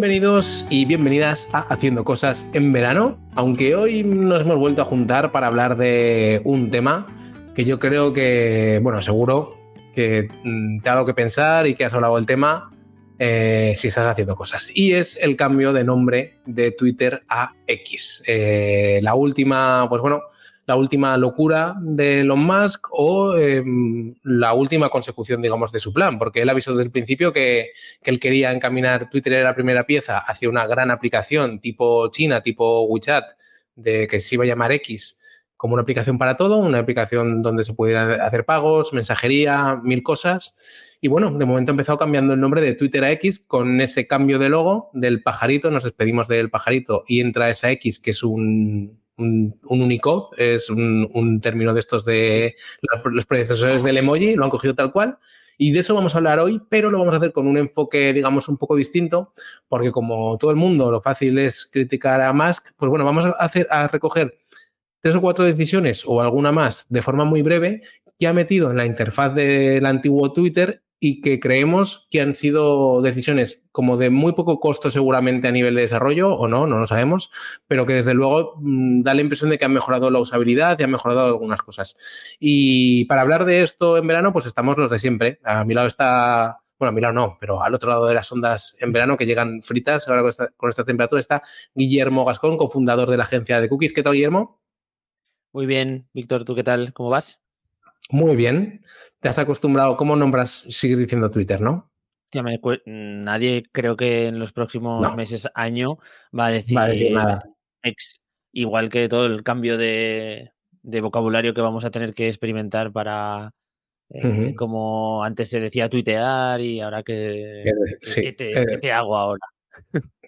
Bienvenidos y bienvenidas a Haciendo Cosas en Verano, aunque hoy nos hemos vuelto a juntar para hablar de un tema que yo creo que, bueno, seguro que mm, te ha dado que pensar y que has hablado del tema eh, si estás haciendo cosas. Y es el cambio de nombre de Twitter a X. Eh, la última, pues bueno, la última locura de Elon Musk o em, la última consecución, digamos, de su plan, porque él avisó desde el principio que, que, él quería encaminar Twitter era la primera pieza hacia una gran aplicación tipo China, tipo WeChat, de que se iba a llamar X como una aplicación para todo, una aplicación donde se pudiera hacer pagos, mensajería, mil cosas. Y bueno, de momento ha empezado cambiando el nombre de Twitter a X con ese cambio de logo del pajarito, nos despedimos del pajarito y entra esa X que es un, un, Unicode, es un, término de estos de los predecesores del emoji, lo han cogido tal cual. Y de eso vamos a hablar hoy, pero lo vamos a hacer con un enfoque, digamos, un poco distinto, porque como todo el mundo, lo fácil es criticar a Musk, pues bueno, vamos a hacer a recoger tres o cuatro decisiones o alguna más de forma muy breve que ha metido en la interfaz del antiguo Twitter y que creemos que han sido decisiones como de muy poco costo seguramente a nivel de desarrollo o no, no lo sabemos, pero que desde luego mm, da la impresión de que han mejorado la usabilidad y han mejorado algunas cosas. Y para hablar de esto en verano, pues estamos los de siempre. A mi lado está, bueno, a mi lado no, pero al otro lado de las ondas en verano que llegan fritas ahora con esta, con esta temperatura está Guillermo Gascón, cofundador de la agencia de Cookies. ¿Qué tal, Guillermo? Muy bien, Víctor, ¿tú qué tal? ¿Cómo vas? Muy bien. Te has acostumbrado. ¿Cómo nombras? Sigues diciendo Twitter, ¿no? nadie creo que en los próximos meses, año, va a decir, nada. Ex. Igual que todo el cambio de, vocabulario que vamos a tener que experimentar para, eh, como antes se decía, tuitear y ahora que, ¿qué eh, te hago ahora?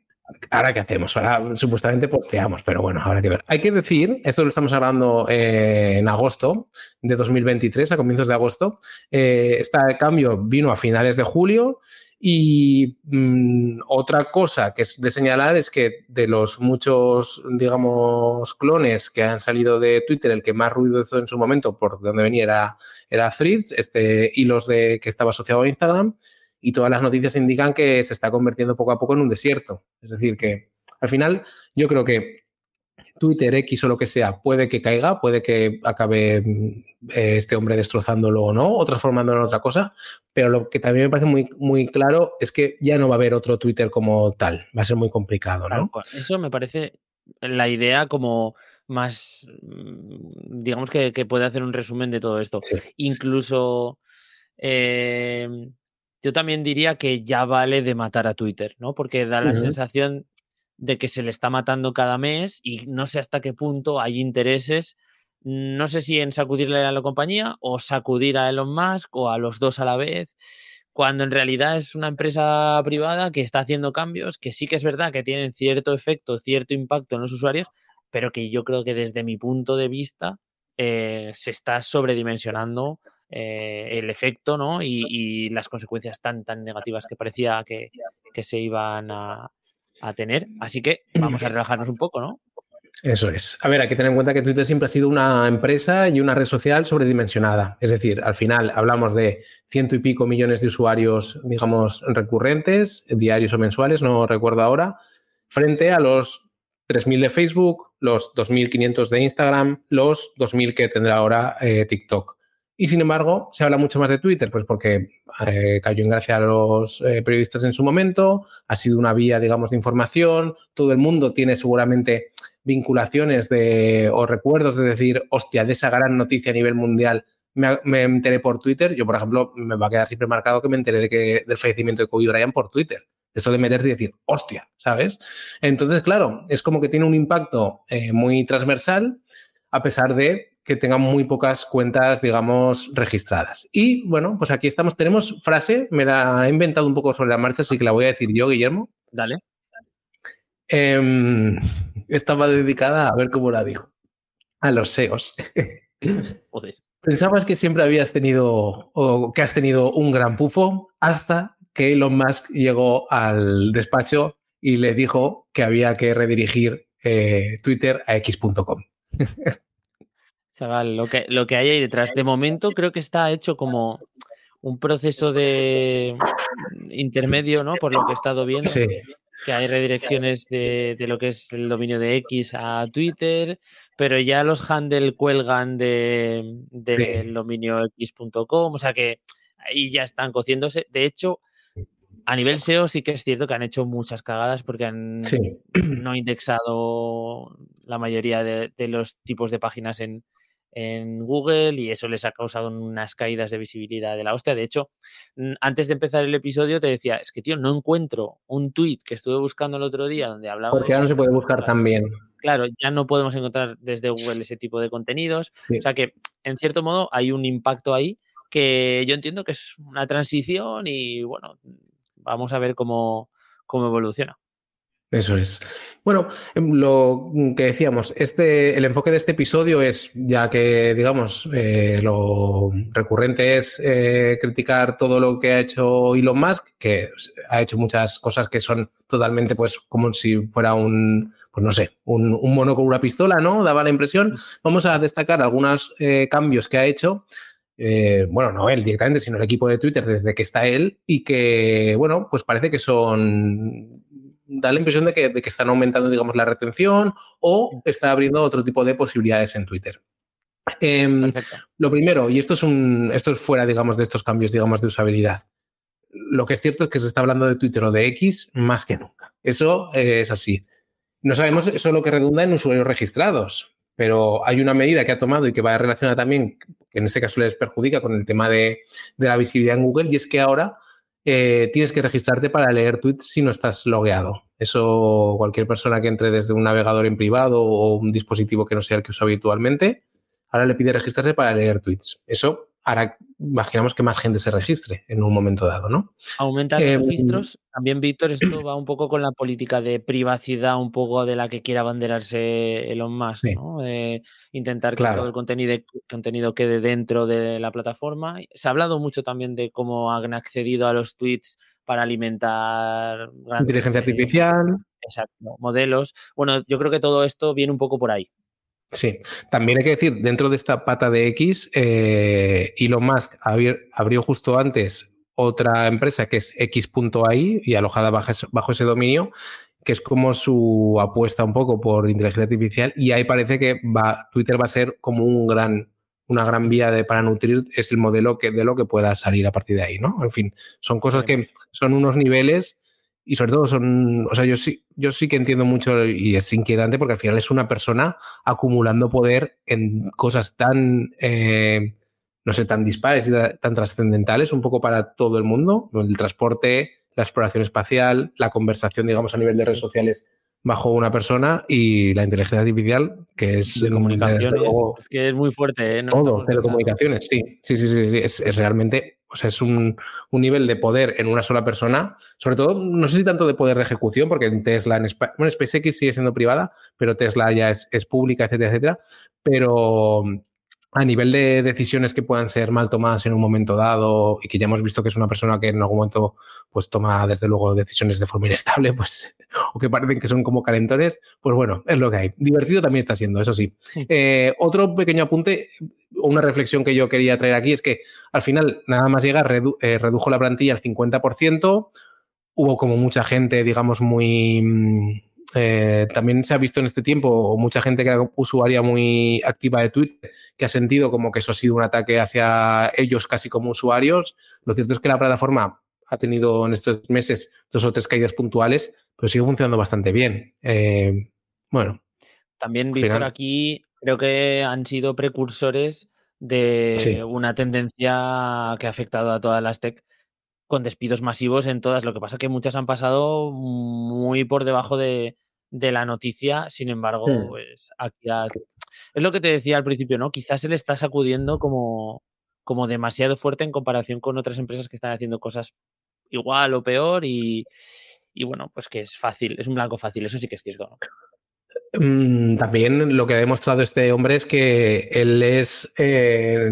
ahora qué hacemos, ahora supuestamente posteamos, pero bueno, habrá que ver. Hay que decir, esto lo estamos hablando eh, en agosto de 2023, a comienzos de agosto, eh, este cambio vino a finales de julio y mm, otra cosa que es de señalar es que de los muchos, digamos, clones que han salido de Twitter, el que más ruido hizo en su momento, por donde venía, era, era Threads, este, y los de que estaba asociado a Instagram y todas las noticias indican que se está convirtiendo poco a poco en un desierto. Es decir, que al final yo creo que Twitter, X o lo que sea, puede que caiga, puede que acabe mm, este hombre destrozándolo o no, o transformándolo en otra cosa, pero lo que también me parece muy, muy claro es que ya no va a haber otro Twitter como tal, va a ser muy complicado, ¿no? Eso me parece la idea como más, mm, digamos que, puede hacer un resumen de todo esto. Incluso eh, yo también diría que ya vale de matar a Twitter, ¿no? Porque da la sensación de que se le está matando cada mes y no sé hasta qué punto hay intereses, no sé si en sacudirle a la compañía o sacudir a Elon Musk o a los dos a la vez, cuando en realidad es una empresa privada que está haciendo cambios que sí que es verdad que tienen cierto efecto, cierto impacto en los usuarios, pero que yo creo que desde mi punto de vista eh, se está sobredimensionando eh, el efecto ¿no? Y, las consecuencias tan, tan negativas que parecía que, se iban a, tener. Así que vamos a relajarnos un poco, ¿no? Eso es. A ver, hay que tener en cuenta que Twitter siempre ha sido una empresa y una red social sobredimensionada. Es decir, al final hablamos de ciento y pico millones de usuarios, digamos, recurrentes, diarios o mensuales, no recuerdo ahora, frente a los 3.000 de Facebook, los 2.500 de Instagram, los 2.000 que tendrá ahora eh, TikTok. Y sin embargo, se habla mucho más de Twitter, pues porque eh, cayó en gracia a los eh, periodistas en su momento, ha sido una vía, digamos, de información, todo el mundo tiene seguramente vinculaciones de, o recuerdos de decir, hostia, de esa gran noticia a nivel mundial me, enteré por Twitter. Yo, por ejemplo, me va a quedar siempre marcado que me enteré de que, del fallecimiento de Kobe Bryant por Twitter. Esto de meterte y decir, hostia, ¿sabes? Entonces, claro, es como que tiene un impacto eh, muy transversal, a pesar de que tengan muy pocas cuentas, digamos, registradas. Y bueno, pues aquí estamos. Tenemos frase, me la he inventado un poco sobre la marcha, así que la voy a decir yo, Guillermo. Dale. Em, estaba dedicada a ver cómo la digo. A los SEOs. Pensabas que siempre habías tenido o que has tenido un gran pufo hasta que Elon Musk llegó al despacho y le dijo que había que redirigir eh, Twitter a x.com. Chaval, lo que, lo que hay ahí detrás. De momento creo que está hecho como un proceso de intermedio, ¿no? Por lo que he estado viendo. Sí. que hay redirecciones de, lo que es el dominio de X a Twitter, pero ya los handle cuelgan del de, dominio x.com, o sea que ahí ya están cociéndose. De hecho, a nivel SEO sí que es cierto que han hecho muchas cagadas porque han no indexado la mayoría de, los tipos de páginas en, Google y eso les ha causado unas caídas de visibilidad de la hostia. De hecho, antes de empezar el episodio te decía, es que tío, no encuentro un tweet que estuve buscando el otro día donde hablaba... Porque ya no se puede buscar tan bien. Claro, ya no podemos encontrar desde Google ese tipo de contenidos. O sea que, en cierto modo, hay un impacto ahí que yo entiendo que es una transición y bueno, vamos a ver cómo, cómo evoluciona. Eso es. Bueno, em, lo que decíamos, este, el enfoque de este episodio es, ya que, digamos, eh, lo recurrente es eh, criticar todo lo que ha hecho Elon Musk, que ha hecho muchas cosas que son totalmente, pues, como si fuera un, pues no sé, un, mono con una pistola, ¿no? Daba la impresión. Vamos a destacar algunos eh, cambios que ha hecho eh, bueno, no él directamente, sino el equipo de Twitter desde que está él y que, bueno, pues parece que son, da la impresión de que, están aumentando, digamos, la retención o está abriendo otro tipo de posibilidades en Twitter. Em, lo primero, y esto es, un, esto es fuera, digamos, de estos cambios, digamos, de usabilidad. Lo que es cierto es que se está hablando de Twitter o de X más que nunca. Eso es así. No sabemos eso lo que redunda en usuarios registrados, pero hay una medida que ha tomado y que va relacionada también que en este caso les perjudica con el tema de, la visibilidad en Google, y es que ahora eh, tienes que registrarte para leer tweets si no estás logueado. Eso cualquier persona que entre desde un navegador en privado o un dispositivo que no sea el que usa habitualmente, ahora le pide registrarse para leer tweets. Eso ahora imaginamos que más gente se registre en un momento dado, ¿no? Aumentar los em, registros. También, Víctor, esto va un poco con la política de privacidad, un poco de la que quiera abanderarse Elon Musk, ¿no? De intentar que todo el contenido, contenido quede dentro de la plataforma. Se ha hablado mucho también de cómo han accedido a los tweets para alimentar... Inteligencia eh, artificial. exacto, modelos. Bueno, yo creo que todo esto viene un poco por ahí. Sí, también hay que decir, dentro de esta pata de X, eh, Elon Musk abrió justo antes otra empresa que es X.ai y alojada bajo, ese dominio, que es como su apuesta un poco por inteligencia artificial y ahí parece que va, Twitter va a ser como un gran, una gran vía de, para nutrir es el modelo que, de lo que pueda salir a partir de ahí, ¿no? En fin, son cosas que son unos niveles y sobre todo son, o sea, yo sí, yo sí que entiendo mucho y es inquietante porque al final es una persona acumulando poder en cosas tan, eh, no sé, tan dispares y tan trascendentales, un poco para todo el mundo, el transporte, la exploración espacial, la conversación, digamos, a nivel de redes sociales bajo una persona y la inteligencia artificial, que es... De comunicaciones, es que es muy fuerte. ¿eh? todo, telecomunicaciones, sí, sí, sí, sí, sí. Es, realmente, o sea, es un, un, nivel de poder en una sola persona, sobre todo, no sé si tanto de poder de ejecución, porque en Tesla, en bueno, SpaceX sigue siendo privada, pero Tesla ya es, es pública, etcétera, etcétera, pero a nivel de decisiones que puedan ser mal tomadas en un momento dado y que ya hemos visto que es una persona que en algún momento pues toma desde luego decisiones de forma inestable pues o que parecen que son como calentones pues bueno es lo que hay. Divertido también está siendo eso sí. Eh, otro pequeño apunte una reflexión que yo quería traer aquí es que al final nada más llega eh, redujo la plantilla al 50% hubo como mucha gente digamos muy eh, también se ha visto en este tiempo mucha gente que era usuaria muy activa de Twitter que ha sentido como que eso ha sido un ataque hacia ellos casi como usuarios. Lo cierto es que la plataforma ha tenido en estos meses dos o tres caídas puntuales, pero sigue funcionando bastante bien. Eh, bueno. También, Víctor, aquí creo que han sido precursores de una tendencia que ha afectado a todas las tech con despidos masivos en todas. Lo que pasa es que muchas han pasado muy por debajo de, la noticia. Sin embargo, hmm. pues aquí es lo que te decía al principio, ¿no? Quizás se le está sacudiendo como, como demasiado fuerte en comparación con otras empresas que están haciendo cosas igual o peor y, bueno, pues que es fácil, es un blanco fácil, eso sí que es cierto. Mm, también lo que ha demostrado este hombre es que él es eh,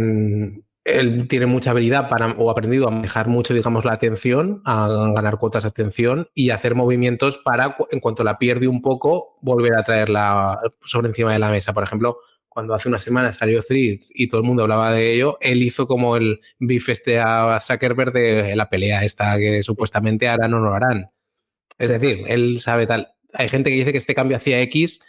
él tiene mucha habilidad para, o ha aprendido a manejar mucho, digamos, la atención, a ganar cuotas de atención y hacer movimientos para, en cuanto la pierde un poco, volver a traerla sobre encima de la mesa. Por ejemplo, cuando hace una semana salió Threads y todo el mundo hablaba de ello, él hizo como el beef este a Zuckerberg de la pelea esta que supuestamente harán o no harán. Es decir, él sabe tal. Hay gente que dice que este cambio hacia X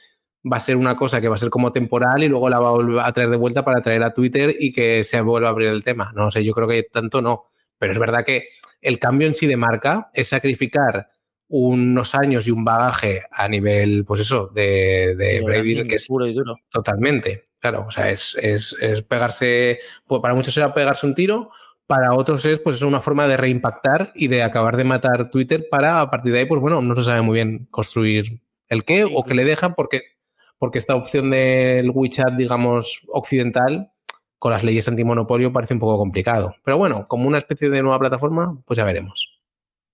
va a ser una cosa que va a ser como temporal y luego la va a traer de vuelta para traer a Twitter y que se vuelva a abrir el tema. No sé, yo creo que tanto no. Pero es verdad que el cambio en sí de marca es sacrificar unos años y un bagaje a nivel, pues eso, de, de Brady, que es puro y duro. Totalmente. Claro, o sea, es, es, es pegarse, pues para muchos será pegarse un tiro, para otros es pues es una forma de reimpactar y de acabar de matar Twitter para a partir de ahí, pues bueno, no se sabe muy bien construir el qué o qué le dejan porque, porque esta opción del WeChat, digamos, occidental, con las leyes antimonopolio parece un poco complicado. Pero bueno, como una especie de nueva plataforma, pues ya veremos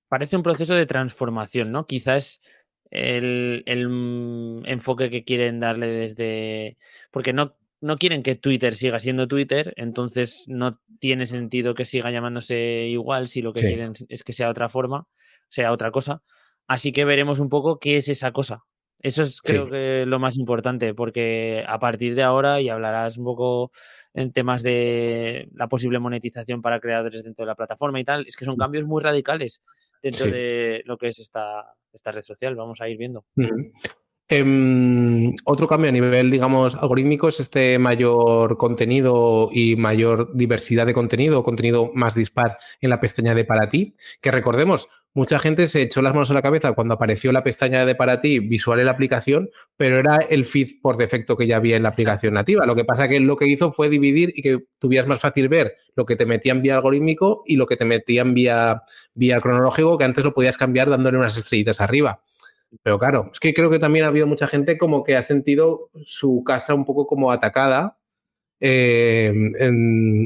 parece un proceso de transformación, ¿no? Quizás el, el, enfoque que quieren darle desde. Porque no, no quieren que Twitter siga siendo Twitter, entonces no tiene sentido que siga llamándose igual si lo que quieren es que sea otra forma, sea otra cosa. Así que veremos un poco qué es esa cosa. Eso es creo que lo más importante, porque a partir de ahora, y hablarás un poco en temas de la posible monetización para creadores dentro de la plataforma y tal, es que son mm. cambios muy radicales dentro de lo que es esta, esta red social. Vamos a ir viendo. Em, otro cambio a nivel, digamos, algorítmico es este mayor contenido y mayor diversidad de contenido, contenido más dispar en la pestaña de para ti, que recordemos, mucha gente se echó las manos a la cabeza cuando apareció la pestaña de para ti visual en la aplicación, pero era el feed por defecto que ya había en la aplicación nativa. Lo que pasa que lo que hizo fue dividir y que tuvieras más fácil ver lo que te metían vía algorítmico y lo que te metían vía, vía cronológico, que antes lo podías cambiar dándole unas estrellitas arriba. Pero claro, es que creo que también ha habido mucha gente como que ha sentido su casa un poco como atacada. Eh,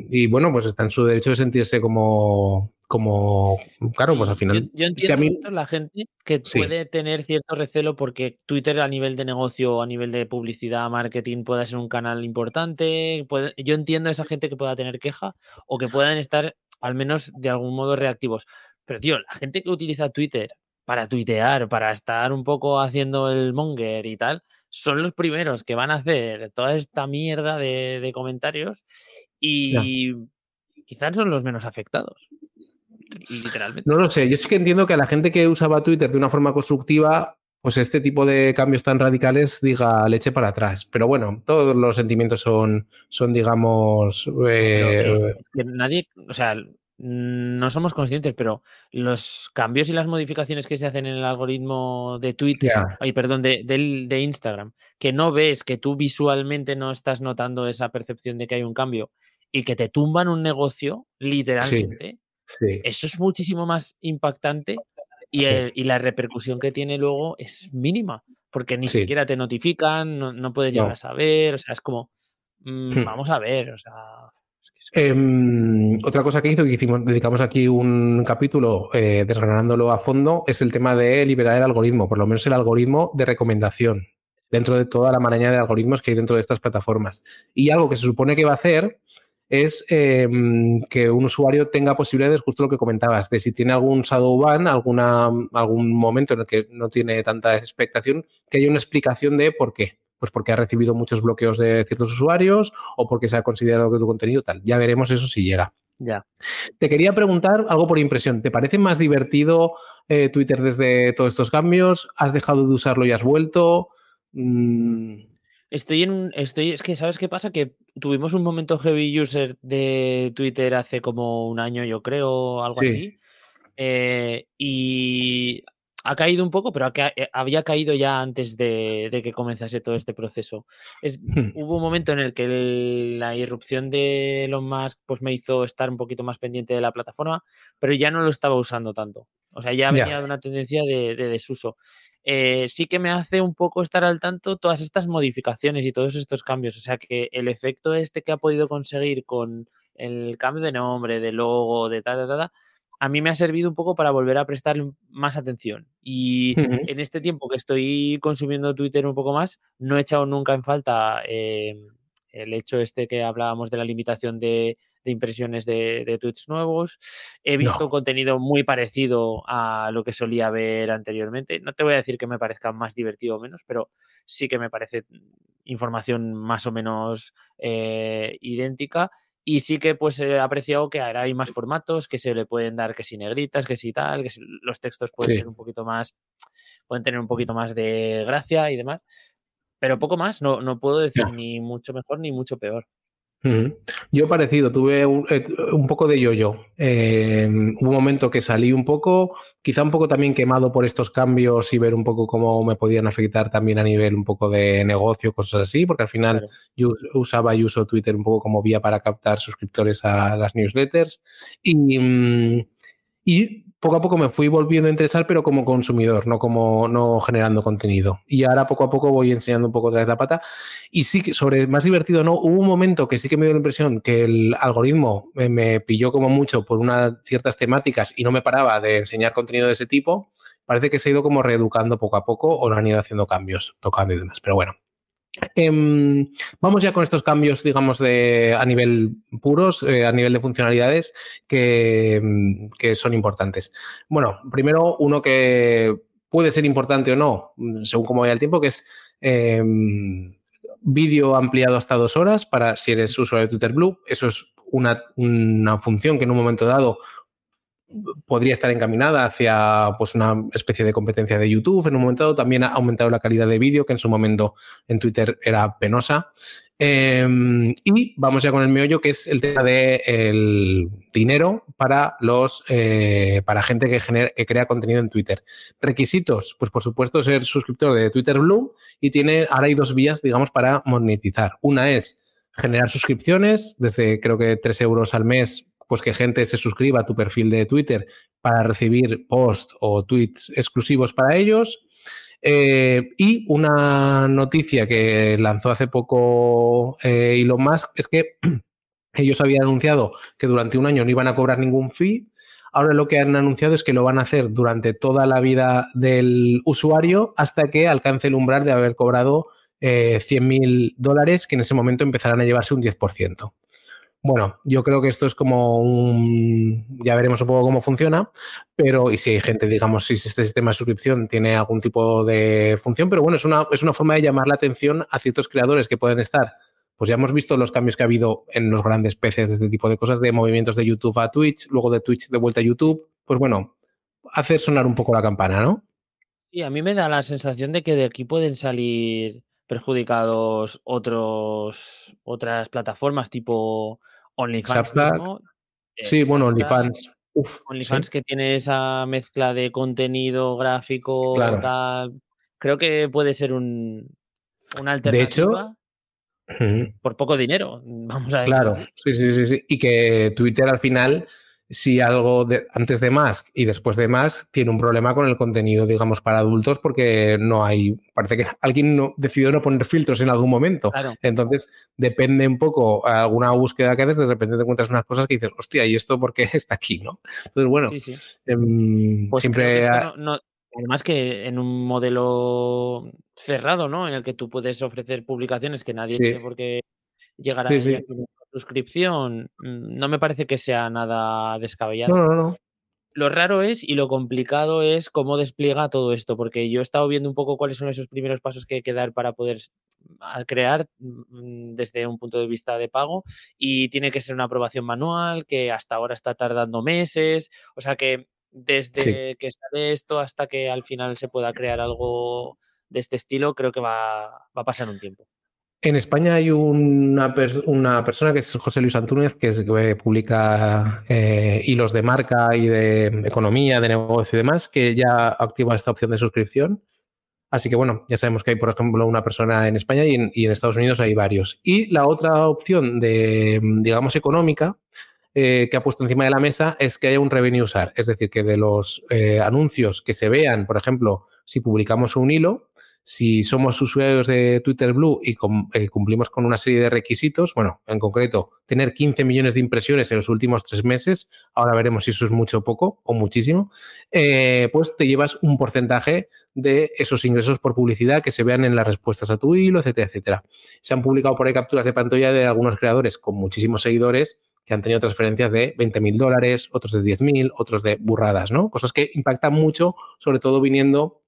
y bueno, pues está en su derecho de sentirse como, como, claro, pues al final. Yo, entiendo la gente que puede tener cierto recelo porque Twitter a nivel de negocio, a nivel de publicidad, marketing, pueda ser un canal importante. yo entiendo a esa gente que pueda tener queja o que puedan estar al menos de algún modo reactivos. Pero, tío, la gente que utiliza Twitter para tuitear, para estar un poco haciendo el monger y tal, son los primeros que van a hacer toda esta mierda de, comentarios y quizás son los menos afectados literalmente. No lo sé, yo sí que entiendo que a la gente que usaba Twitter de una forma constructiva, pues este tipo de cambios tan radicales diga leche para atrás. Pero bueno, todos los sentimientos son, son digamos... Eh, nadie, o sea, no somos conscientes, pero los cambios y las modificaciones que se hacen en el algoritmo de Twitter, ay, perdón, de, de, Instagram, que no ves, que tú visualmente no estás notando esa percepción de que hay un cambio y que te tumban un negocio, literalmente, eso es muchísimo más impactante y, la repercusión que tiene luego es mínima, porque ni siquiera te notifican, no, puedes llegar a saber, o sea, es como, mm, hmm. vamos a ver, o sea... Em, otra cosa que hizo, que hicimos, dedicamos aquí un capítulo eh, desgranándolo a fondo, es el tema de liberar el algoritmo, por lo menos el algoritmo de recomendación, dentro de toda la maraña de algoritmos que hay dentro de estas plataformas. Y algo que se supone que va a hacer es em, que un usuario tenga posibilidades, justo lo que comentabas, de si tiene algún shadow ban, alguna, algún momento en el que no tiene tanta expectación, que haya una explicación de por qué. Pues porque ha recibido muchos bloqueos de ciertos usuarios o porque se ha considerado que tu contenido tal. Ya veremos eso si llega. Ya. Te quería preguntar algo por impresión. ¿Te parece más divertido eh, Twitter desde todos estos cambios? ¿Has dejado de usarlo y has vuelto? Mm, Estoy en estoy, es que, ¿sabes qué pasa? Que tuvimos un momento heavy user de Twitter hace como un año, yo creo, algo así. Eh, y ha caído un poco, pero eh, había caído ya antes de, que comenzase todo este proceso. Es, hmm. Hubo un momento en el que la irrupción de Elon Musk pues, me hizo estar un poquito más pendiente de la plataforma, pero ya no lo estaba usando tanto. O sea, ya venía de una tendencia de, de desuso. Eh, sí que me hace un poco estar al tanto todas estas modificaciones y todos estos cambios. O sea que el efecto este que ha podido conseguir con el cambio de nombre, de logo, de tal, tal, tal, a mí me ha servido un poco para volver a prestar más atención. Y en este tiempo que estoy consumiendo Twitter un poco más, no he echado nunca en falta eh, el hecho este que hablábamos de la limitación de de impresiones de, tweets nuevos. He visto contenido muy parecido a lo que solía ver anteriormente. No te voy a decir que me parezca más divertido o menos, pero sí que me parece información más o menos eh, idéntica. Y sí que pues he apreciado que ahora hay más formatos, que se le pueden dar que si negritas, que si tal, que los textos pueden ser un poquito más, pueden tener un poquito más de gracia y demás. Pero poco más, no, no puedo decir ni mucho mejor ni mucho peor. Yo parecido, tuve un, eh, poco de yo-yo. Eh, un momento que salí un poco, quizá un poco también quemado por estos cambios y ver un poco cómo me podían afectar también a nivel un poco de negocio, cosas así, porque al final yo usaba y uso Twitter un poco como vía para captar suscriptores a las newsletters. Y, mm, y poco a poco me fui volviendo a interesar, pero como consumidor, no como no generando contenido. Y ahora poco a poco voy enseñando un poco otra vez la pata. Y sí que sobre más divertido no, hubo un momento que sí que me dio la impresión que el algoritmo me, pilló como mucho por unas ciertas temáticas y no me paraba de enseñar contenido de ese tipo. Parece que se ha ido como reeducando poco a poco o lo han ido haciendo cambios, tocando y demás. Pero bueno, Em, vamos ya con estos cambios, digamos, de, a nivel puros, eh, a nivel de funcionalidades em, que, son importantes. Bueno, primero uno que puede ser importante o no, según cómo vaya el tiempo, que es em, vídeo ampliado hasta dos horas para si eres usuario de Twitter Blue. Eso es una, una función que en un momento dado podría estar encaminada hacia pues, una especie de competencia de YouTube. En un momento dado también ha aumentado la calidad de vídeo, que en su momento en Twitter era penosa. Em, y vamos ya con el meollo, que es el tema del dinero para los eh, para gente que, que crea contenido en Twitter. Requisitos, pues por supuesto ser suscriptor de Twitter Blue y tiene ahora hay dos vías, digamos, para monetizar. Una es generar suscripciones desde creo que 3 euros al mes pues que gente se suscriba a tu perfil de Twitter para recibir posts o tweets exclusivos para ellos. Eh, y una noticia que lanzó hace poco eh, Elon Musk es que ellos habían anunciado que durante un año no iban a cobrar ningún fee. Ahora lo que han anunciado es que lo van a hacer durante toda la vida del usuario hasta que alcance el umbral de haber cobrado eh, 100 mil dólares, que en ese momento empezarán a llevarse un 10%. Bueno, yo creo que esto es como un. Ya veremos un poco cómo funciona, pero y si hay gente, digamos, si este sistema de suscripción tiene algún tipo de función, pero bueno, es una, es una forma de llamar la atención a ciertos creadores que pueden estar. Pues ya hemos visto los cambios que ha habido en los grandes peces de este tipo de cosas, de movimientos de YouTube a Twitch, luego de Twitch de vuelta a YouTube. Pues bueno, hacer sonar un poco la campana, ¿no? Y a mí me da la sensación de que de aquí pueden salir perjudicados otros otras plataformas tipo OnlyFans. sí, bueno, OnlyFans. OnlyFans que tiene esa mezcla de contenido gráfico, tal. Creo que puede ser un, una alternativa. De hecho, por poco dinero, vamos a decir. Claro, sí, sí, sí, Y que Twitter al final si algo de, antes de más y después de más tiene un problema con el contenido, digamos, para adultos, porque no hay, parece que alguien no, decidió no poner filtros en algún momento. Entonces, depende un poco alguna búsqueda que haces, de repente te encuentras unas cosas que dices, hostia, ¿y esto por qué está aquí? ¿no? Entonces, bueno, em, pues siempre... además que en un modelo cerrado, ¿no? En el que tú puedes ofrecer publicaciones que nadie tiene por qué llegar a suscripción mm, no me parece que sea nada descabellado. No, no, no. Lo raro es y lo complicado es cómo despliega todo esto, porque yo he estado viendo un poco cuáles son esos primeros pasos que hay que dar para poder crear mm, desde un punto de vista de pago y tiene que ser una aprobación manual que hasta ahora está tardando meses, o sea que desde que sale esto hasta que al final se pueda crear algo de este estilo, creo que va, va a pasar un tiempo. En España hay una, persona que es José Luis Antúnez, que, es, que publica eh, hilos de marca y de economía, de negocio y demás, que ya activa esta opción de suscripción. Así que bueno, ya sabemos que hay, por ejemplo, una persona en España y en, Estados Unidos hay varios. Y la otra opción de, digamos, económica eh, que ha puesto encima de la mesa es que haya un revenue usar. Es decir, que de los eh, anuncios que se vean, por ejemplo, si publicamos un hilo, si somos usuarios de Twitter Blue y eh, cumplimos con una serie de requisitos, bueno, en concreto, tener 15 millones de impresiones en los últimos tres meses, ahora veremos si eso es mucho o poco o muchísimo, eh, pues te llevas un porcentaje de esos ingresos por publicidad que se vean en las respuestas a tu hilo, etcétera, etcétera. Se han publicado por ahí capturas de pantalla de algunos creadores con muchísimos seguidores que han tenido transferencias de 20 mil dólares, otros de 10 mil, otros de burradas, ¿no? Cosas que impactan mucho, sobre todo viniendo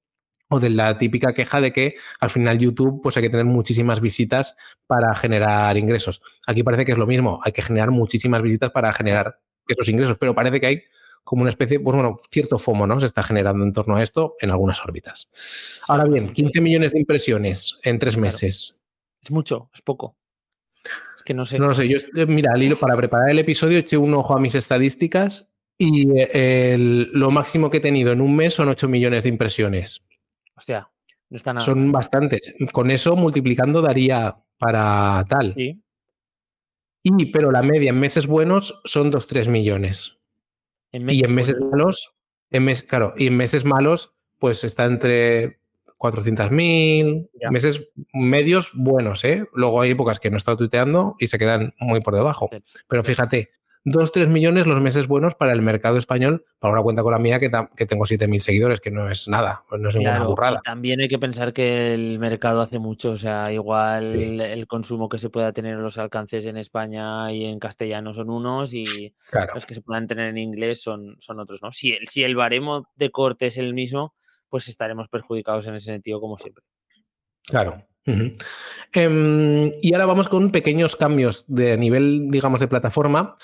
o de la típica queja de que al final YouTube pues hay que tener muchísimas visitas para generar ingresos. Aquí parece que es lo mismo, hay que generar muchísimas visitas para generar esos ingresos, pero parece que hay como una especie, pues bueno, cierto FOMO, ¿no? Se está generando en torno a esto en algunas órbitas. Ahora bien, 15 millones de impresiones en tres meses. Es mucho, es poco. Es que no sé. No lo sé, yo, eh, mira, para preparar el episodio eché un ojo a mis estadísticas y eh, lo máximo que he tenido en un mes son 8 millones de impresiones. Hostia, no está nada. Son bastantes. Con eso multiplicando daría para tal. Sí. Y, pero la media en meses buenos son 2-3 millones. y en meses malos, en mes, claro, y en meses malos, pues está entre 400.000, meses medios buenos, ¿eh? Luego hay épocas que no he estado tuiteando y se quedan muy por debajo. Pero fíjate, 2-3 millones los meses buenos para el mercado español, para una cuenta con la mía que, que tengo 7.000 seguidores, que no es nada, no es ninguna burrada. también hay que pensar que el mercado hace mucho, o sea, igual el consumo que se pueda tener en los alcances en España y en castellano son unos y los que se puedan tener en inglés son, son otros, ¿no? Si el, si el baremo de corte es el mismo, pues estaremos perjudicados en ese sentido como siempre. Claro, em, y ahora vamos con pequeños cambios de nivel, digamos, de plataforma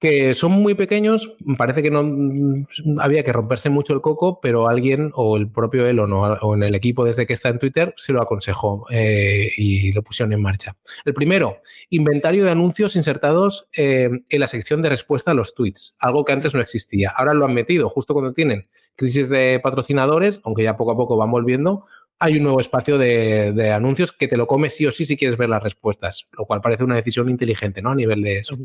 que son muy pequeños, parece que no había que romperse mucho el coco, pero alguien o el propio Elon o, o en el equipo desde que está en Twitter se lo aconsejó eh, y lo pusieron en marcha. El primero, inventario de anuncios insertados eh, en la sección de respuesta a los tweets, algo que antes no existía. Ahora lo han metido justo cuando tienen crisis de patrocinadores, aunque ya poco a poco van volviendo, hay un nuevo espacio de, anuncios que te lo comes sí o sí si quieres ver las respuestas, lo cual parece una decisión inteligente, ¿no? A nivel de eso.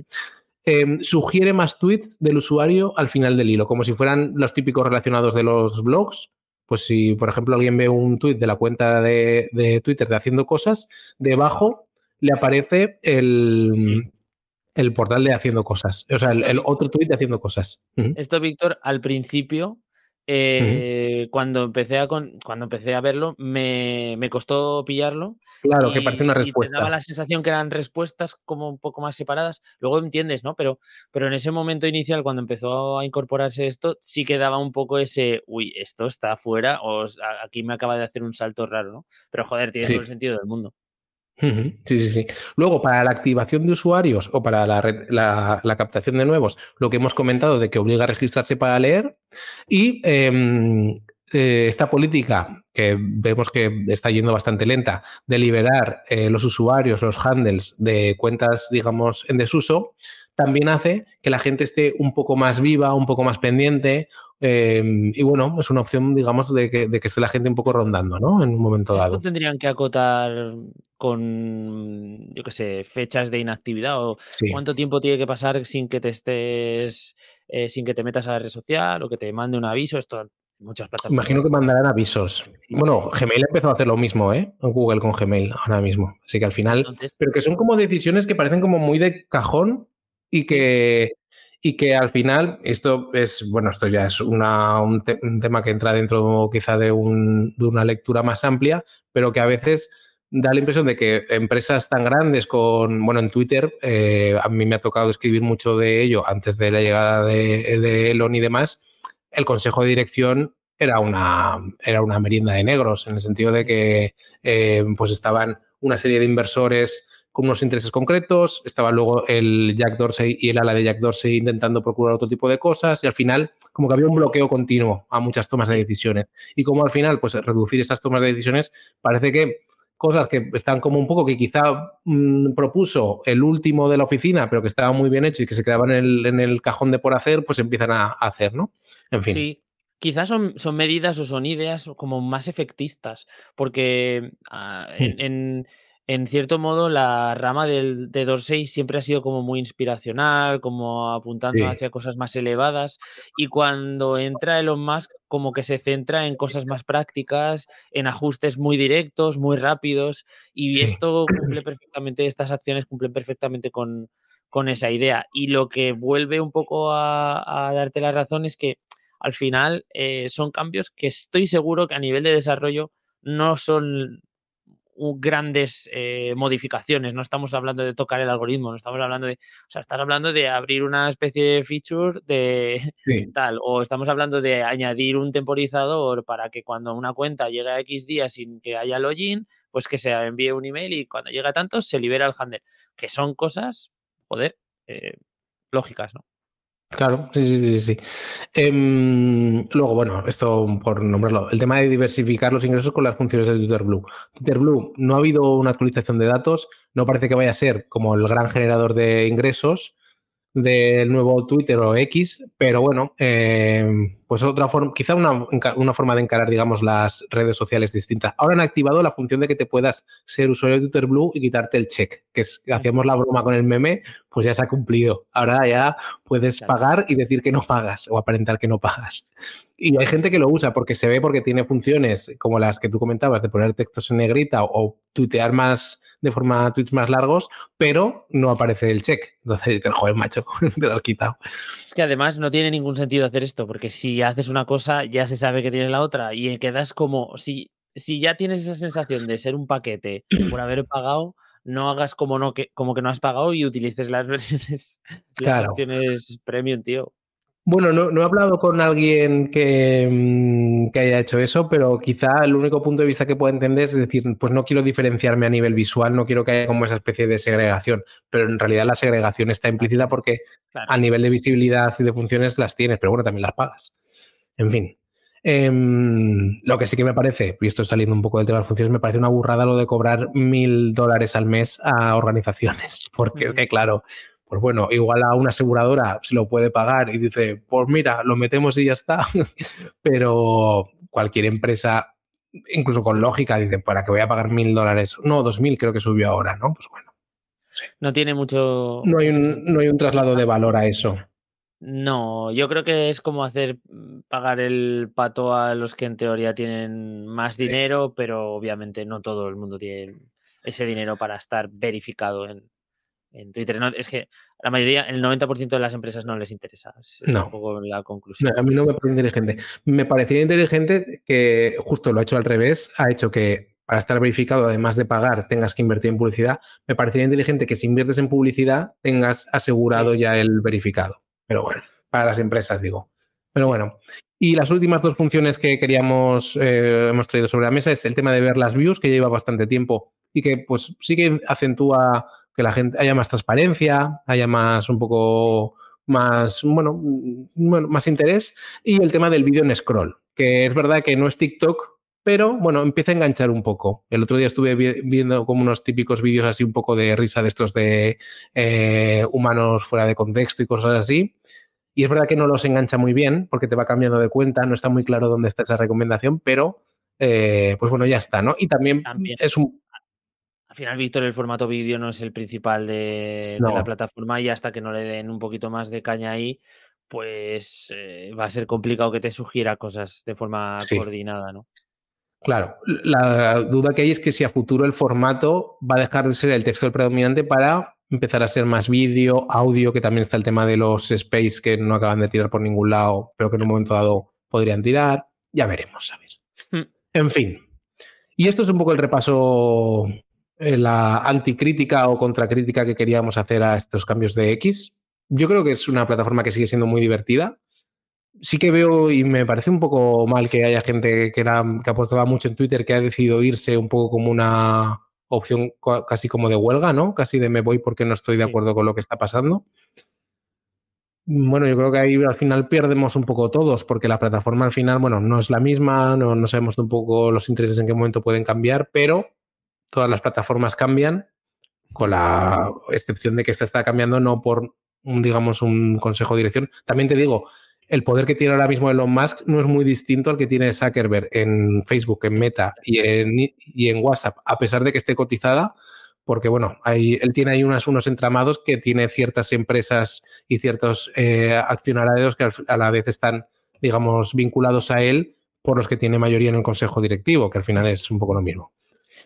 Em, sugiere más tweets del usuario al final del hilo, como si fueran los típicos relacionados de los blogs. Pues si, por ejemplo, alguien ve un tweet de la cuenta de, Twitter de haciendo cosas, debajo le aparece el, el portal de haciendo cosas. O sea, el, otro tweet de haciendo cosas. Esto, Víctor, al principio eh, cuando, empecé a cuando empecé a verlo, me, costó pillarlo. Claro, que parece una respuesta. Y daba la sensación que eran respuestas como un poco más separadas. Luego entiendes, ¿no? Pero, pero en ese momento inicial, cuando empezó a incorporarse esto, sí que daba un poco ese, uy, esto está fuera, o aquí me acaba de hacer un salto raro, ¿no? Pero joder, tiene todo el sentido del mundo. Sí, sí, sí. Luego, para la activación de usuarios o para la, captación de nuevos, lo que hemos comentado de que obliga a registrarse para leer y em, eh, esta política que vemos que está yendo bastante lenta de liberar eh, los usuarios, los handles de cuentas, digamos, en desuso, también hace que la gente esté un poco más viva, un poco más pendiente. Em, y bueno, es una opción, digamos, de que, esté la gente un poco rondando, ¿no? En un momento dado. tendrían que acotar con, yo qué sé, fechas de inactividad o cuánto tiempo tiene que pasar sin que te estés, eh, sin que te metas a la red social o que te mande un aviso. Esto muchas plataformas. Imagino que mandarán avisos. bueno, Gmail empezó a hacer lo mismo, ¿eh? Google con Gmail ahora mismo. Así que al final. pero que son como decisiones que parecen como muy de cajón y que, y que al final, esto es, bueno, esto ya es una, un, tema que entra dentro quizá de, un, de, una lectura más amplia, pero que a veces da la impresión de que empresas tan grandes con, bueno, en Twitter, eh, a mí me ha tocado escribir mucho de ello antes de la llegada de, Elon y demás, el consejo de dirección era una, era una merienda de negros, en el sentido de que eh, pues estaban una serie de inversores con unos intereses concretos, estaba luego el Jack Dorsey y el ala de Jack Dorsey intentando procurar otro tipo de cosas y al final como que había un bloqueo continuo a muchas tomas de decisiones y como al final pues reducir esas tomas de decisiones parece que cosas que están como un poco que quizá mm, propuso el último de la oficina pero que estaba muy bien hecho y que se quedaban en el, cajón de por hacer pues empiezan a, hacer, ¿no? En fin. Sí. Quizás son, son medidas o son ideas como más efectistas, porque ah, hmm. en en cierto modo, la rama del, de Dorsey siempre ha sido como muy inspiracional, como apuntando hacia cosas más elevadas. Y cuando entra Elon Musk, como que se centra en cosas más prácticas, en ajustes muy directos, muy rápidos. Y esto cumple perfectamente, estas acciones cumplen perfectamente con, con esa idea. Y lo que vuelve un poco a, darte la razón es que al final eh, son cambios que estoy seguro que a nivel de desarrollo no son grandes eh, modificaciones, no estamos hablando de tocar el algoritmo, no estamos hablando de, o sea, estás hablando de abrir una especie de feature de tal, o estamos hablando de añadir un temporizador para que cuando una cuenta llegue a X días sin que haya login, pues que se envíe un email y cuando llega a tantos se libera el handler, que son cosas, joder, eh, lógicas, ¿no? Claro, sí, sí, sí. sí. Em, luego, bueno, esto por nombrarlo, el tema de diversificar los ingresos con las funciones de Twitter Blue. Twitter Blue no ha habido una actualización de datos, no parece que vaya a ser como el gran generador de ingresos, del nuevo Twitter o X, pero bueno, eh, pues otra forma, quizá una, una, forma de encarar, digamos, las redes sociales distintas. Ahora han activado la función de que te puedas ser usuario de Twitter Blue y quitarte el check, que es, hacíamos la broma con el meme, pues ya se ha cumplido. Ahora ya puedes pagar y decir que no pagas o aparentar que no pagas. Y hay gente que lo usa porque se ve porque tiene funciones como las que tú comentabas de poner textos en negrita o, o tuitear más de forma tweets más largos, pero no aparece el check. Entonces, el joder, macho, te lo has quitado. Que además no tiene ningún sentido hacer esto, porque si haces una cosa, ya se sabe que tienes la otra y quedas como, si, si ya tienes esa sensación de ser un paquete por haber pagado, no hagas como, no, que, como que no has pagado y utilices las versiones, las versiones premium, tío. Bueno, no, he hablado con alguien mm, que, haya hecho eso, pero quizá el único punto de vista que puedo entender es decir, pues no quiero diferenciarme a nivel visual, no quiero que haya como esa especie de segregación, pero en realidad la segregación está implícita porque a nivel de visibilidad y de funciones las tienes, pero bueno, también las pagas. En fin. Em, lo que sí que me parece, y esto saliendo un poco del tema de las funciones, me parece una burrada lo de cobrar mil dólares al mes a organizaciones, porque es que claro, pues bueno, igual a una aseguradora se lo puede pagar y dice, pues mira, lo metemos y ya está. Pero cualquier empresa, incluso con lógica, dice, ¿para que voy a pagar mil dólares? No, dos mil creo que subió ahora, ¿no? Pues bueno. No tiene mucho. No hay, un, no hay un traslado de valor a eso. No, yo creo que es como hacer pagar el pato a los que en teoría tienen más dinero, pero obviamente no todo el mundo tiene ese dinero para estar verificado en, en Twitter. es que la mayoría, el 90% de las empresas no les interesa. Es no. un poco la conclusión. a mí no me parece inteligente. Me parecería inteligente que justo lo ha hecho al revés, ha hecho que para estar verificado, además de pagar, tengas que invertir en publicidad. Me parecería inteligente que si inviertes en publicidad, tengas asegurado ya el verificado. Pero bueno, para las empresas digo. Pero bueno, y las últimas dos funciones que queríamos, eh, hemos traído sobre la mesa es el tema de ver las views, que lleva bastante tiempo y que pues sí que acentúa que la gente haya más transparencia, haya más un poco más, bueno, más interés. Y el tema del vídeo en scroll, que es verdad que no es TikTok, pero bueno, empieza a enganchar un poco. El otro día estuve viendo como unos típicos vídeos así un poco de risa de estos de eh, humanos fuera de contexto y cosas así. Y es verdad que no los engancha muy bien porque te va cambiando de cuenta, no está muy claro dónde está esa recomendación, pero eh, pues bueno, ya está, ¿no? Y también, es un... Al final, Víctor, el formato vídeo no es el principal de, la plataforma y hasta que no le den un poquito más de caña ahí, pues eh, va a ser complicado que te sugiera cosas de forma coordinada, ¿no? Claro, la duda que hay es que si a futuro el formato va a dejar de ser el texto el predominante para empezar a ser más vídeo, audio, que también está el tema de los space que no acaban de tirar por ningún lado, pero que en un momento dado podrían tirar. Ya veremos, a ver. Hmm. En fin. Y esto es un poco el repaso, la anticrítica o contracrítica que queríamos hacer a estos cambios de X. Yo creo que es una plataforma que sigue siendo muy divertida. Sí que veo y me parece un poco mal que haya gente que, era, que aportaba mucho en Twitter que ha decidido irse un poco como una opción casi como de huelga, ¿no? Casi de me voy porque no estoy de acuerdo con lo que está pasando. Bueno, yo creo que ahí al final perdemos un poco todos, porque la plataforma al final, bueno, no es la misma, no, no sabemos un poco los intereses en qué momento pueden cambiar, pero todas las plataformas cambian, con la excepción de que esta está cambiando no por, un, digamos, un consejo de dirección. También te digo, el poder que tiene ahora mismo Elon Musk no es muy distinto al que tiene Zuckerberg en Facebook, en Meta y en, y en WhatsApp, a pesar de que esté cotizada, porque bueno, hay, él tiene ahí unos, unos entramados que tiene ciertas empresas y ciertos eh, accionarios que a la vez están, digamos, vinculados a él por los que tiene mayoría en el consejo directivo, que al final es un poco lo mismo.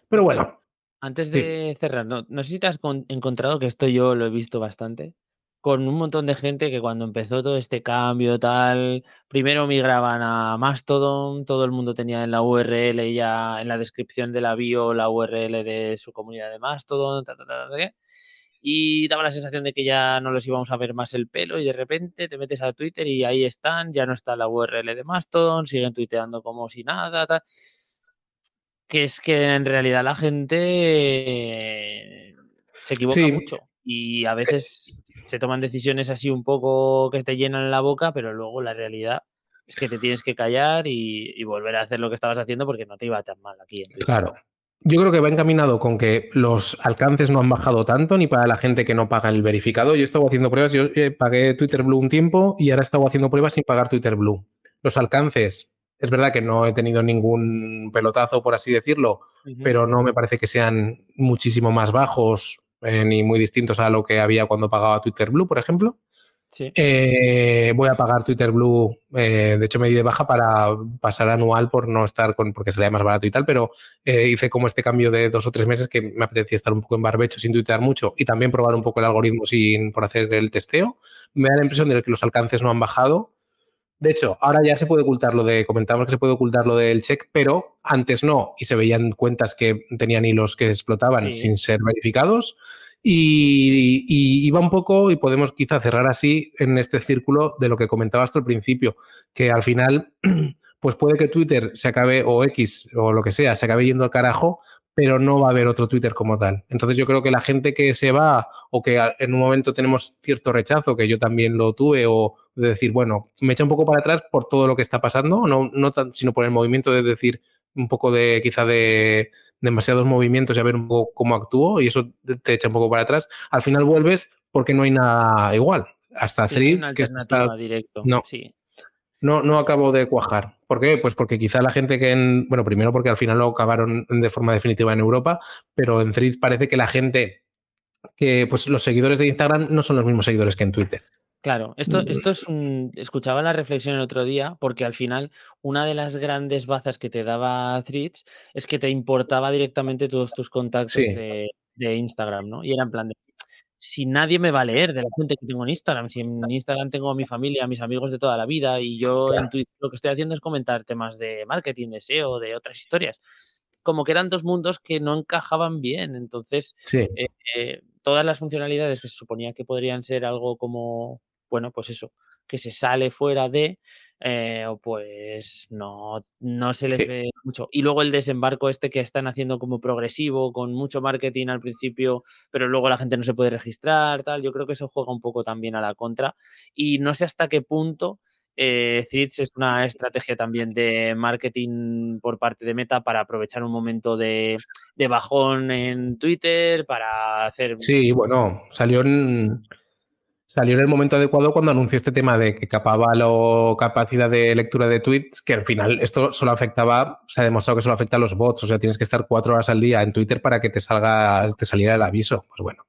Pero bueno. Antes de cerrar, no, no sé si te has encontrado que esto yo lo he visto bastante con un montón de gente que cuando empezó todo este cambio tal, primero migraban a Mastodon, todo el mundo tenía en la URL ya en la descripción de la bio la URL de su comunidad de Mastodon, y daba la sensación de que ya no los íbamos a ver más el pelo y de repente te metes a Twitter y ahí están, ya no está la URL de Mastodon, siguen tuiteando como si nada, tal. Que es que en realidad la gente se equivoca mucho y a veces se toman decisiones así un poco que te llenan la boca, pero luego la realidad es que te tienes que callar y, volver a hacer lo que estabas haciendo porque no te iba tan mal aquí. En claro. Yo creo que va encaminado con que los alcances no han bajado tanto ni para la gente que no paga el verificado. Yo he estado haciendo pruebas, yo eh, pagué Twitter Blue un tiempo y ahora he estado haciendo pruebas sin pagar Twitter Blue. Los alcances, es verdad que no he tenido ningún pelotazo, por así decirlo, pero no me parece que sean muchísimo más bajos eh, ni muy distintos a lo que había cuando pagaba Twitter Blue, por ejemplo. Eh, voy a pagar Twitter Blue, eh, de hecho me di de baja para pasar anual por no estar con, porque sería más barato y tal, pero hice como este cambio de dos o tres meses que me apetecía estar un poco en barbecho sin tuitear mucho y también probar un poco el algoritmo sin por hacer el testeo. Me da la impresión de que los alcances no han bajado. De hecho, ahora ya se puede ocultar lo de, comentábamos que se puede ocultar lo del check, pero antes no, y se veían cuentas que tenían hilos que explotaban sin ser verificados. Y, iba un poco, y podemos quizá cerrar así en este círculo de lo que comentabas al principio, que al final, pues puede que Twitter se acabe, o X, o lo que sea, se acabe yendo al carajo, pero no va a haber otro Twitter como tal. Entonces yo creo que la gente que se va o que en un momento tenemos cierto rechazo, que yo también lo tuve, o de decir, bueno, me echa un poco para atrás por todo lo que está pasando, no, no tan, sino por el movimiento de decir un poco de quizá de demasiados movimientos y a ver un poco cómo actúo y eso te echa un poco para atrás. Al final vuelves porque no hay nada igual. Hasta Threads, que está... Directo. No, sí. no, no acabo de cuajar. ¿Por qué? Pues porque quizá la gente que en. Bueno, primero porque al final lo acabaron de forma definitiva en Europa, pero en Threads parece que la gente. que pues los seguidores de Instagram no son los mismos seguidores que en Twitter. Claro, esto, mm. esto es un. Escuchaba la reflexión el otro día, porque al final, una de las grandes bazas que te daba Threads es que te importaba directamente todos tus contactos de, Instagram, ¿no? Y era en plan de. Si nadie me va a leer de la gente que tengo en Instagram, si en Instagram tengo a mi familia, a mis amigos de toda la vida, y yo en Twitter lo que estoy haciendo es comentar temas de marketing, de SEO, de otras historias. Como que eran dos mundos que no encajaban bien. Entonces, eh, eh, todas las funcionalidades que se suponía que podrían ser algo como bueno, pues eso, que se sale fuera de, eh, pues no, no se les ve mucho. Y luego el desembarco este que están haciendo como progresivo, con mucho marketing al principio, pero luego la gente no se puede registrar, tal, yo creo que eso juega un poco también a la contra. Y no sé hasta qué punto eh, es una estrategia también de marketing por parte de Meta para aprovechar un momento de, de bajón en Twitter, para hacer... Sí, bueno, salió en Salió en el momento adecuado cuando anunció este tema de que capaba la capacidad de lectura de tweets, que al final esto solo afectaba, se ha demostrado que solo afecta a los bots, o sea, tienes que estar cuatro horas al día en Twitter para que te salga, te saliera el aviso. Pues bueno,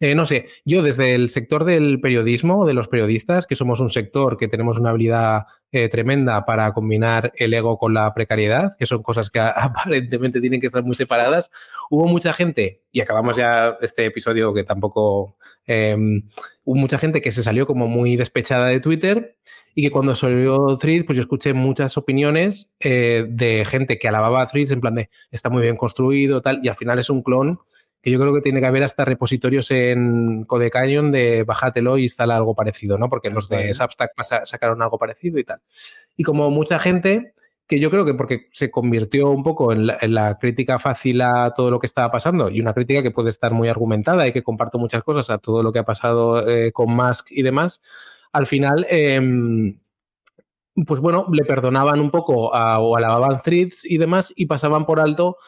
eh, no sé, yo desde el sector del periodismo, de los periodistas, que somos un sector que tenemos una habilidad eh, tremenda para combinar el ego con la precariedad, que son cosas que aparentemente tienen que estar muy separadas, hubo mucha gente, y acabamos ya este episodio que tampoco Em, hubo mucha gente que se salió como muy despechada de Twitter y que cuando salió Threads, pues yo escuché muchas opiniones eh, de gente que alababa a Threads en plan de está muy bien construido, tal, y al final es un clon que yo creo que tiene que haber hasta repositorios en Code Canyon de bájatelo y instala algo parecido, ¿no? Porque los de Substack sacaron algo parecido y tal. Y como mucha gente que yo creo que porque se convirtió un poco en la, crítica fácil a todo lo que estaba pasando y una crítica que puede estar muy argumentada y que comparto muchas cosas a todo lo que ha pasado eh, con Musk y demás, al final, em, pues bueno, le perdonaban un poco o alababan threads y demás y pasaban por alto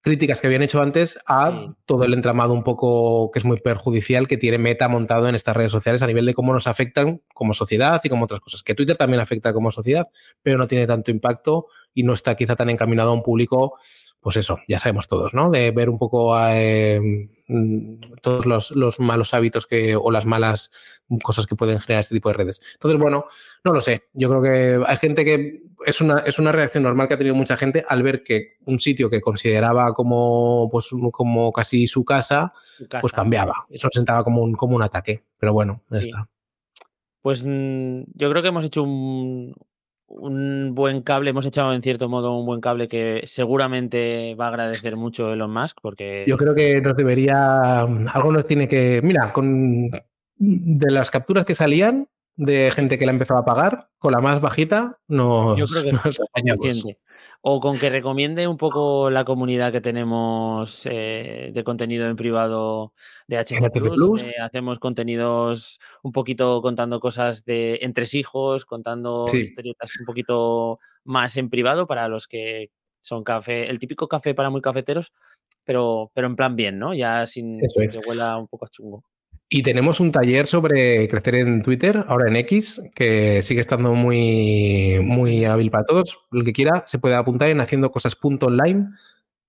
críticas que habían hecho antes a todo el entramado un poco que es muy perjudicial que tiene Meta montado en estas redes sociales a nivel de cómo nos afectan como sociedad y como otras cosas. Que Twitter también afecta como sociedad, pero no tiene tanto impacto y no está quizá tan encaminado a un público, pues eso, ya sabemos todos, ¿no? De ver un poco eh, todos los, malos hábitos que, o las malas cosas que pueden generar este tipo de redes. Entonces, bueno, no lo sé. Yo creo que hay gente que es una, es una reacción normal que ha tenido mucha gente al ver que un sitio que consideraba como, pues, como casi su casa, pues cambiaba. Eso sentaba como un, como un ataque. Pero bueno, ya está. Pues mm, yo creo que hemos hecho un, un buen cable, hemos echado en cierto modo un buen cable que seguramente va a agradecer mucho Elon Musk porque... Yo creo que nos debería, algo nos tiene que, mira, con de las capturas que salían de gente que la empezó a pagar, con la más bajita nos, Yo creo que nos o con que recomiende un poco la comunidad que tenemos eh, de contenido en privado de HC Plus. hacemos contenidos un poquito contando cosas de hijos contando historietas un poquito más en privado para los que son café, el típico café para muy cafeteros, pero, pero en plan bien, ¿no? Ya sin, que huela un poco a chungo. Y tenemos un taller sobre crecer en Twitter, ahora en X, que sigue estando muy, muy hábil para todos. El que quiera se puede apuntar en haciendo cosas.online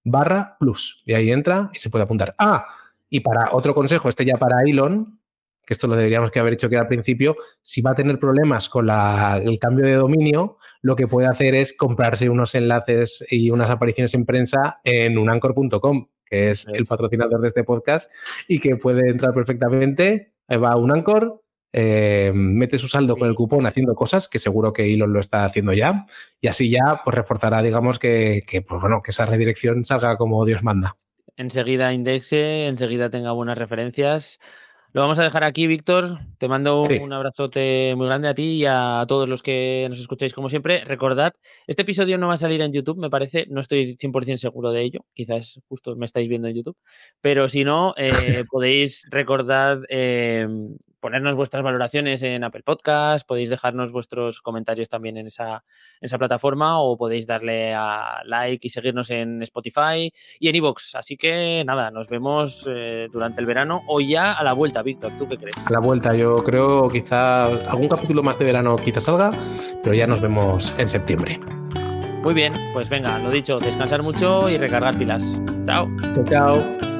barra plus. Y ahí entra y se puede apuntar. Ah, y para otro consejo, este ya para Elon, que esto lo deberíamos que haber dicho que al principio, si va a tener problemas con el cambio de dominio, lo que puede hacer es comprarse unos enlaces y unas apariciones en prensa en unancor.com que es el patrocinador de este podcast y que puede entrar perfectamente, va a un Anchor, eh, mete su saldo con el cupón haciendo cosas, que seguro que Elon lo está haciendo ya, y así ya pues reforzará, digamos, que, que, pues, bueno, que esa redirección salga como Dios manda. Enseguida indexe, enseguida tenga buenas referencias. Lo vamos a dejar aquí, Víctor. Te mando un abrazote muy grande a ti y a todos los que nos escucháis como siempre. Recordad, este episodio no va a salir en YouTube, me parece, no estoy 100% seguro de ello. Quizás justo me estáis viendo en YouTube. Pero si no, eh, podéis recordar eh, ponernos vuestras valoraciones en Apple Podcast, podéis dejarnos vuestros comentarios también en esa, esa plataforma o podéis darle a like y seguirnos en Spotify y en iVoox. Así que nada, nos vemos eh, durante el verano o ya a la vuelta, Víctor. ¿Tú qué crees? A la vuelta, yo creo quizá algún capítulo más de verano quizá salga, pero ya nos vemos en septiembre. Muy bien, pues venga, lo dicho, descansar mucho y recargar pilas. Chao. Chao. chao.